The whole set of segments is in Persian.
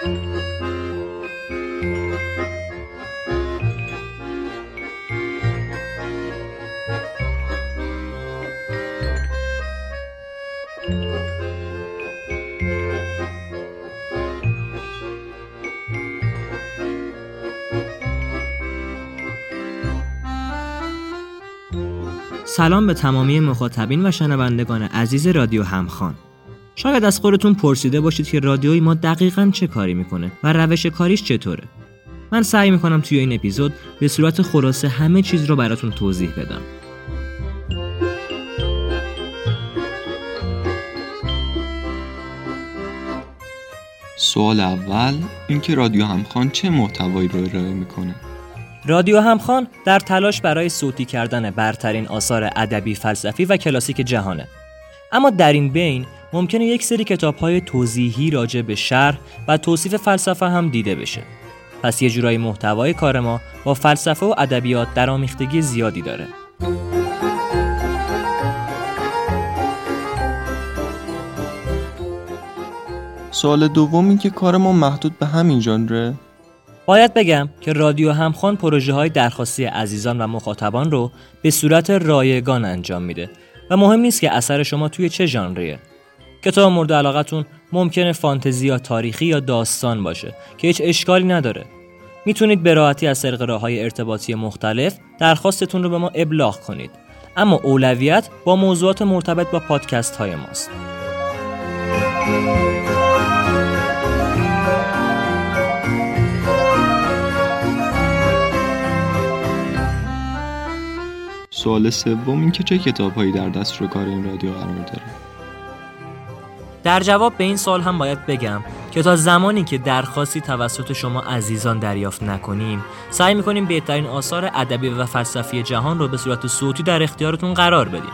سلام به تمامی مخاطبین و شنوندگان عزیز رادیو همخان شاید از خودتون پرسیده باشید که رادیوی ما دقیقا چه کاری می‌کنه و روش کاریش چطوره. من سعی می‌کنم توی این اپیزود به صورت خلاصه همه چیز رو براتون توضیح بدم. سوال اول اینکه رادیو همخان چه محتوایی رو ارائه می‌کنه؟ رادیو همخان در تلاش برای صوتی کردن برترین آثار ادبی فلسفی و کلاسیک جهانه. اما در این بین ممکنه یک سری کتاب های توضیحی راجع به شرح و توصیف فلسفه هم دیده بشه. پس یه جورایی محتوای کار ما با فلسفه و ادبیات درآمیختگی زیادی داره. سوال دوم این که کار ما محدود به همین ژانره؟ باید بگم که رادیو همخوان پروژه های درخواستی عزیزان و مخاطبان رو به صورت رایگان انجام میده و مهم نیست که اثر شما توی چه ژانریه. کتاب مورد علاقتون ممکنه فانتزی یا تاریخی یا داستان باشه که هیچ اشکالی نداره. می‌تونید به راحتی از طریق راه های ارتباطی مختلف درخواستتون رو به ما ابلاغ کنید. اما اولویت با موضوعات مرتبط با پادکست های ماست. سوال سوم این که چه کتابهایی در دست رو کار این رادیو قرار داره؟ در جواب به این سوال هم باید بگم که تا زمانی که درخواستی توسط شما عزیزان دریافت نکنیم سعی می‌کنیم بهترین آثار ادبی و فلسفی جهان رو به صورت صوتی در اختیارتون قرار بدیم.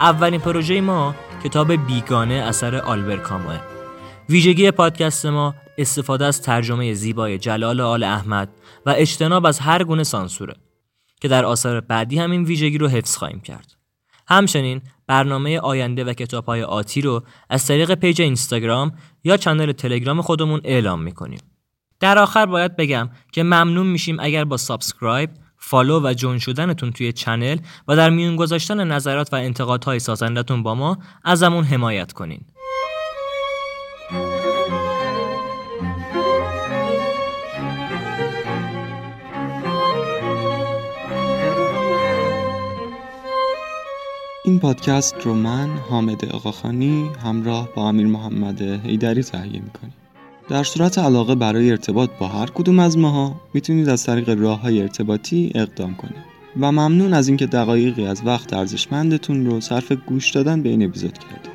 اولین پروژه ما کتاب بیگانه اثر آلبر کاموه ویژگی پادکست ما استفاده از ترجمه زیبای جلال آل احمد و اجتناب از هر گونه سانسوره. که در آثار بعدی هم این ویژگی رو حفظ خواهیم کرد. همچنین برنامه آینده و کتاب های آتی رو از طریق page اینستاگرام یا channel تلگرام خودمون اعلام می‌کنیم. در آخر باید بگم که ممنون میشیم اگر با subscribe، follow و join شدنتون توی channel و در میون گذاشتن نظرات و انتقادهای سازندتون با ما ازمون حمایت کنین. این پادکست رو من حامد آقاخانی همراه با امیر محمد حیدری تهیه می‌کنیم. در صورت علاقه برای ارتباط با هر کدوم از ماها می‌تونید از طریق راه های ارتباطی اقدام کنید. و ممنون از اینکه دقایقی از وقت ارزشمندتون رو صرف گوش دادن به این اپیزود کردید.